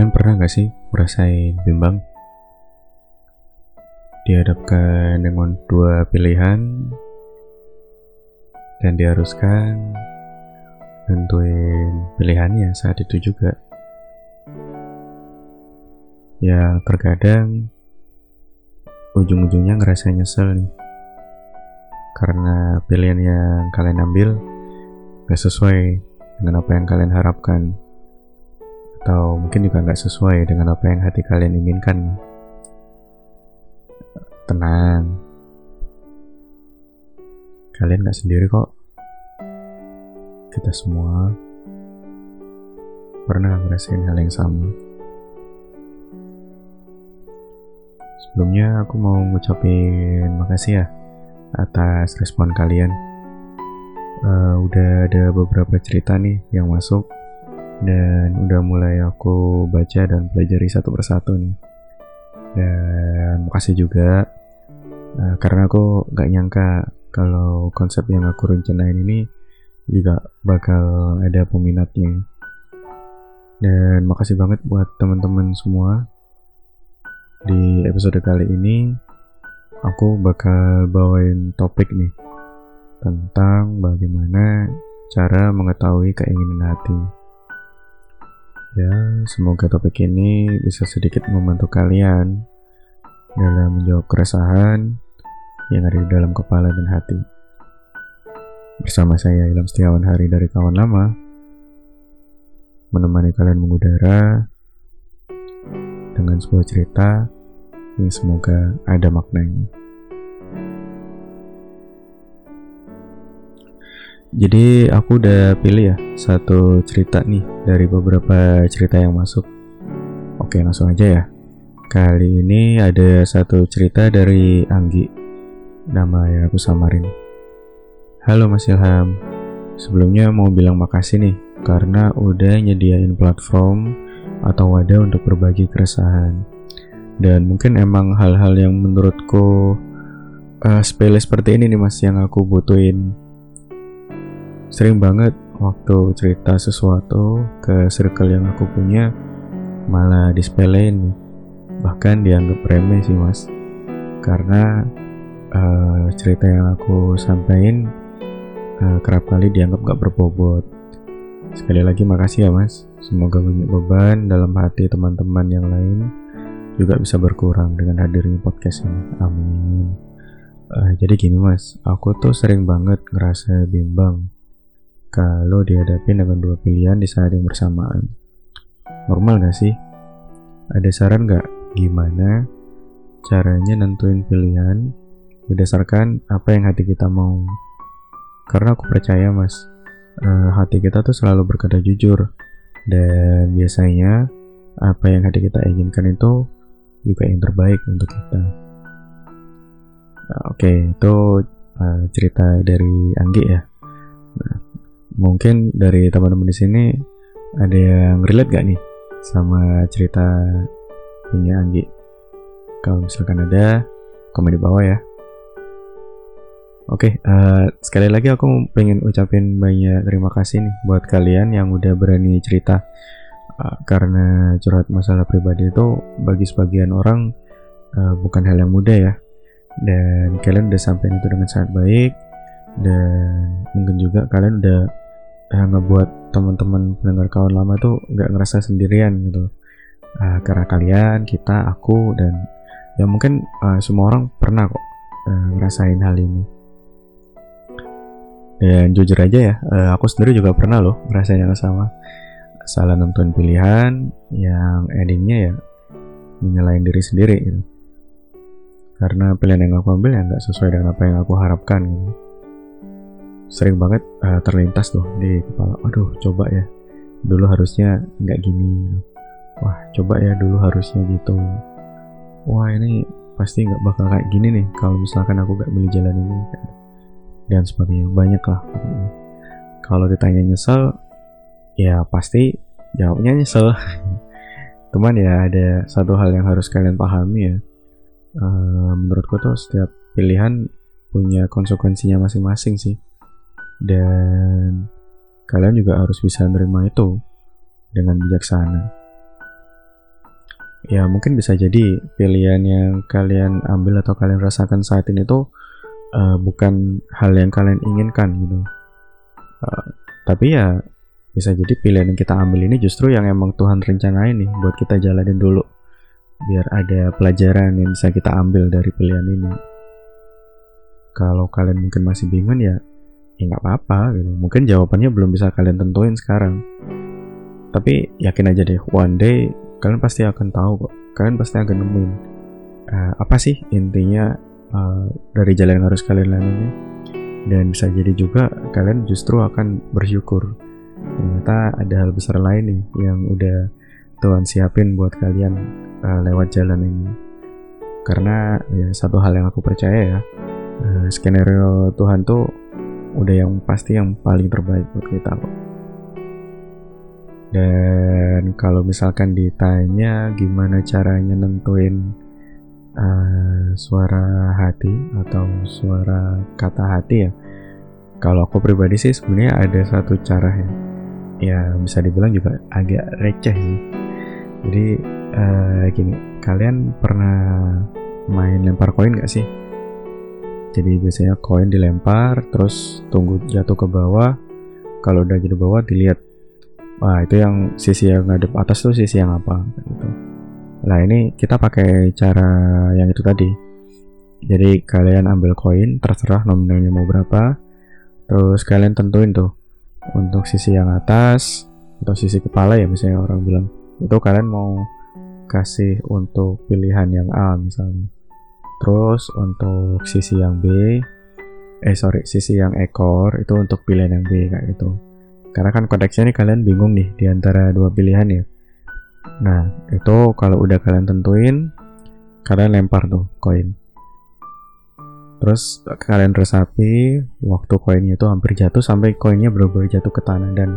Kalian pernah gak sih merasain bimbang? Dihadapkan dengan dua pilihan dan diharuskan nentuin pilihannya saat itu juga. Ya terkadang ujung-ujungnya ngerasa nyesel nih karena pilihan yang kalian ambil gak sesuai dengan apa yang kalian harapkan atau mungkin juga nggak sesuai dengan apa yang hati kalian inginkan. Tenang, kalian nggak sendiri kok. Kita semua pernah ngerasain hal yang sama. Sebelumnya aku mau ngucapin makasih ya atas respon kalian. Uh, udah ada beberapa cerita nih yang masuk dan udah mulai aku baca dan pelajari satu persatu nih dan makasih juga uh, karena aku gak nyangka kalau konsep yang aku rencanain ini juga bakal ada peminatnya dan makasih banget buat teman-teman semua di episode kali ini aku bakal bawain topik nih tentang bagaimana cara mengetahui keinginan hati. Ya, semoga topik ini bisa sedikit membantu kalian dalam menjawab keresahan yang ada di dalam kepala dan hati. Bersama saya Ilham Setiawan Hari dari Kawan Lama, menemani kalian mengudara dengan sebuah cerita yang semoga ada maknanya. Jadi aku udah pilih ya satu cerita nih dari beberapa cerita yang masuk. Oke langsung aja ya. Kali ini ada satu cerita dari Anggi. Nama yang aku samarin. Halo Mas Ilham. Sebelumnya mau bilang makasih nih karena udah nyediain platform atau wadah untuk berbagi keresahan. Dan mungkin emang hal-hal yang menurutku uh, sepele seperti ini nih mas yang aku butuhin sering banget waktu cerita sesuatu ke circle yang aku punya malah dispelein bahkan dianggap remeh sih mas. Karena uh, cerita yang aku sampaikan uh, kerap kali dianggap gak berbobot. Sekali lagi makasih ya mas. Semoga banyak beban dalam hati teman-teman yang lain juga bisa berkurang dengan hadirnya podcast ini. Amin. Uh, jadi gini mas. Aku tuh sering banget ngerasa bimbang kalau dihadapi dengan dua pilihan di saat yang bersamaan. Normal gak sih? Ada saran gak gimana caranya nentuin pilihan berdasarkan apa yang hati kita mau? Karena aku percaya mas, uh, hati kita tuh selalu berkata jujur dan biasanya apa yang hati kita inginkan itu juga yang terbaik untuk kita. Nah, Oke, okay, itu uh, cerita dari Anggi ya. Nah, mungkin dari teman-teman di sini ada yang relate gak nih sama cerita punya Anggi? Kalau misalkan ada, komen di bawah ya. Oke, okay, uh, eh, sekali lagi aku pengen ucapin banyak terima kasih nih buat kalian yang udah berani cerita. Uh, karena curhat masalah pribadi itu bagi sebagian orang uh, bukan hal yang mudah ya. Dan kalian udah sampai itu dengan sangat baik dan mungkin juga kalian udah uh, ngebuat teman-teman pendengar kawan lama tuh nggak ngerasa sendirian gitu. Uh, karena kalian kita aku dan ya mungkin uh, semua orang pernah kok uh, ngerasain hal ini. Dan jujur aja ya uh, aku sendiri juga pernah loh ngerasain yang sama. Salah nonton pilihan yang endingnya ya menyalahin diri sendiri gitu. Karena pilihan yang aku ambil ya nggak sesuai dengan apa yang aku harapkan gitu sering banget uh, terlintas tuh di kepala. Aduh coba ya. Dulu harusnya nggak gini. Wah coba ya dulu harusnya gitu. Wah ini pasti nggak bakal kayak gini nih kalau misalkan aku gak milih jalan ini dan sebagainya. Banyak lah kalau ditanya nyesel ya pasti jawabnya nyesel. Teman ya ada satu hal yang harus kalian pahami ya. Uh, menurutku tuh setiap pilihan punya konsekuensinya masing-masing sih dan kalian juga harus bisa menerima itu dengan bijaksana. ya mungkin bisa jadi pilihan yang kalian ambil atau kalian rasakan saat ini tuh uh, bukan hal yang kalian inginkan gitu. Uh, tapi ya bisa jadi pilihan yang kita ambil ini justru yang emang Tuhan rencanain nih buat kita jalanin dulu. Biar ada pelajaran yang bisa kita ambil dari pilihan ini. Kalau kalian mungkin masih bingung ya ya nggak apa-apa gitu. Mungkin jawabannya belum bisa kalian tentuin sekarang. Tapi yakin aja deh one day kalian pasti akan tahu kok. Kalian pasti akan nemuin uh, apa sih intinya uh, dari jalan yang harus kalian lalui. Dan bisa jadi juga kalian justru akan bersyukur. Ternyata ada hal besar lain nih yang udah Tuhan siapin buat kalian uh, lewat jalan ini. Karena ya satu hal yang aku percaya ya uh, skenario Tuhan tuh udah yang pasti yang paling terbaik buat kita kok dan kalau misalkan ditanya gimana caranya nentuin uh, suara hati atau suara kata hati ya kalau aku pribadi sih sebenarnya ada satu cara ya. Ya bisa dibilang juga agak receh sih. Jadi uh, gini kalian pernah main lempar koin gak sih jadi biasanya koin dilempar terus tunggu jatuh ke bawah. Kalau udah jatuh bawah dilihat. Wah itu yang sisi yang ngadep atas tuh sisi yang apa gitu. Nah ini kita pakai cara yang itu tadi. Jadi kalian ambil koin terserah nominalnya mau berapa. Terus kalian tentuin tuh untuk sisi yang atas atau sisi kepala ya misalnya orang bilang. Itu kalian mau kasih untuk pilihan yang A misalnya terus untuk sisi yang B eh sorry sisi yang ekor itu untuk pilihan yang B kayak gitu. Karena kan konteksnya ini kalian bingung nih di antara dua pilihan ya. Nah itu kalau udah kalian tentuin kalian lempar tuh koin. Terus kalian resapi waktu koinnya itu hampir jatuh sampai koinnya benar-benar jatuh ke tanah dan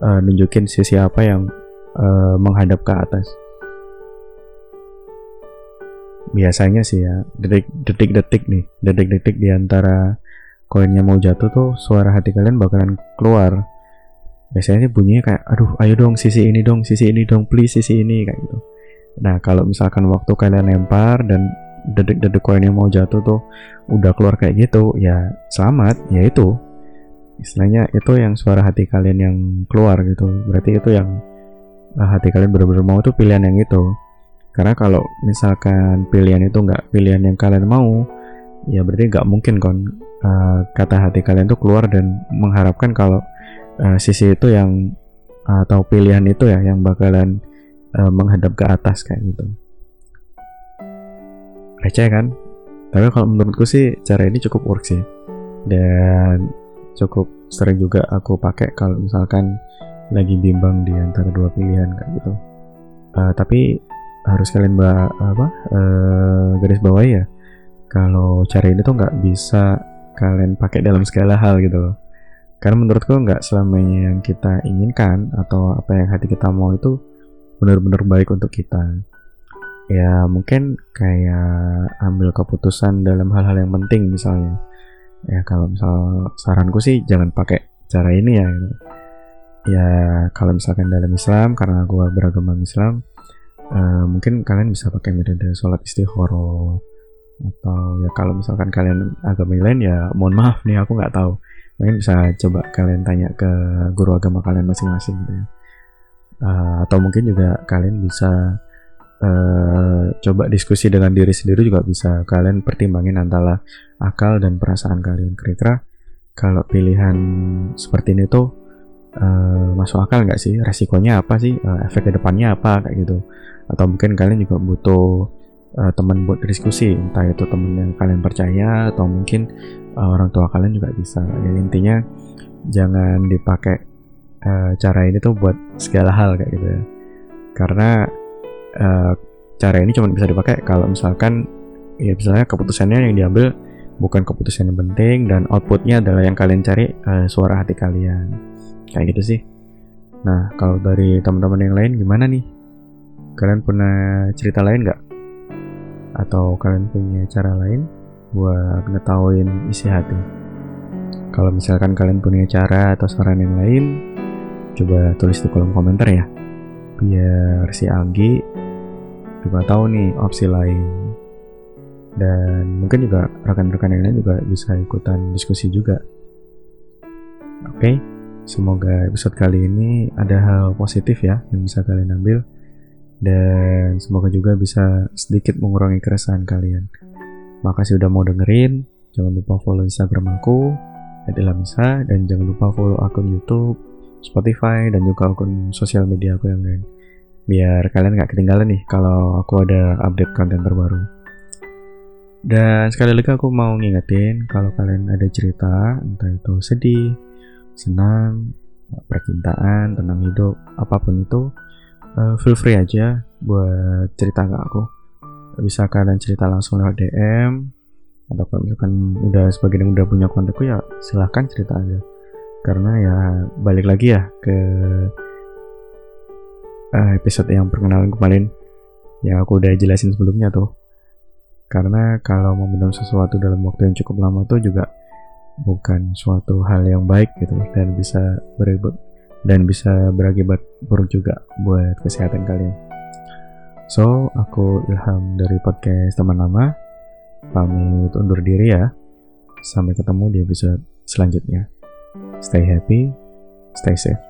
uh, nunjukin sisi apa yang uh, menghadap ke atas. Biasanya sih ya, detik-detik nih, detik-detik di antara koinnya mau jatuh tuh suara hati kalian bakalan keluar. Biasanya sih bunyinya kayak, aduh ayo dong sisi ini dong, sisi ini dong, please sisi ini kayak gitu. Nah kalau misalkan waktu kalian lempar dan dedek-dedek koin yang mau jatuh tuh udah keluar kayak gitu ya selamat ya itu istilahnya itu yang suara hati kalian yang keluar gitu berarti itu yang uh, hati kalian benar-benar mau tuh pilihan yang itu karena kalau misalkan pilihan itu nggak pilihan yang kalian mau ya berarti nggak mungkin kon. Uh, kata hati kalian tuh keluar dan mengharapkan kalau uh, sisi itu yang atau pilihan itu ya yang bakalan uh, menghadap ke atas kayak gitu. Receh kan? Tapi kalau menurutku sih cara ini cukup work sih. Dan cukup sering juga aku pakai kalau misalkan lagi bimbang di antara dua pilihan kayak gitu. Uh, tapi harus kalian bah apa uh, garis bawah ya. Kalau cara ini tuh nggak bisa kalian pakai dalam segala hal gitu loh. Karena menurutku nggak selamanya yang kita inginkan atau apa yang hati kita mau itu benar-benar baik untuk kita. Ya mungkin kayak ambil keputusan dalam hal-hal yang penting misalnya. Ya kalau misal saranku sih jangan pakai cara ini ya. Ya kalau misalkan dalam Islam karena aku beragama Islam uh, mungkin kalian bisa pakai metode sholat istighoro atau ya kalau misalkan kalian agama lain ya mohon maaf nih aku nggak tahu. Mungkin bisa coba kalian tanya ke guru agama kalian masing-masing gitu ya. Uh, atau mungkin juga kalian bisa Uh, coba diskusi dengan diri sendiri juga bisa. Kalian pertimbangin antara akal dan perasaan kalian. Kira-kira kalau pilihan seperti ini tuh uh, masuk akal nggak sih? Resikonya apa sih? Uh, efek ke depannya apa? Kayak gitu atau mungkin kalian juga butuh uh, teman buat diskusi entah itu teman yang kalian percaya atau mungkin uh, orang tua kalian juga bisa. Ya, intinya jangan dipakai uh, cara ini tuh buat segala hal kayak gitu ya. Karena uh, cara ini cuma bisa dipakai kalau misalkan ya misalnya keputusannya yang diambil bukan keputusan yang penting dan outputnya adalah yang kalian cari uh, suara hati kalian. Kayak gitu sih. Nah kalau dari teman-teman yang lain gimana nih kalian punya cerita lain nggak? Atau kalian punya cara lain buat ngetahuin isi hati? Kalau misalkan kalian punya cara atau saran yang lain coba tulis di kolom komentar ya. Biar si Anggi juga tahu nih opsi lain. Dan mungkin juga rekan-rekan yang lain juga bisa ikutan diskusi juga. Oke okay? semoga episode kali ini ada hal positif ya yang bisa kalian ambil dan semoga juga bisa sedikit mengurangi keresahan kalian makasih udah mau dengerin jangan lupa follow instagram aku Lamisa dan jangan lupa follow akun YouTube, Spotify dan juga akun sosial media aku yang lain. Biar kalian nggak ketinggalan nih kalau aku ada update konten terbaru. Dan sekali lagi aku mau ngingetin kalau kalian ada cerita entah itu sedih, senang, percintaan, tentang hidup, apa pun itu, uh, feel free aja buat cerita ke aku. Bisa kalian cerita langsung lewat DM atau kalau misalkan udah sebagian yang udah punya kontakku ya silahkan cerita aja. Karena ya balik lagi ya ke uh, episode yang perkenalan kemarin ya aku udah jelasin sebelumnya tuh karena kalau memendam sesuatu dalam waktu yang cukup lama tuh juga bukan suatu hal yang baik gitu dan bisa beribut dan bisa berakibat buruk juga buat kesehatan kalian. So, aku Ilham dari podcast teman lama. Pamit undur diri ya. Sampai ketemu di episode selanjutnya. Stay happy, stay safe.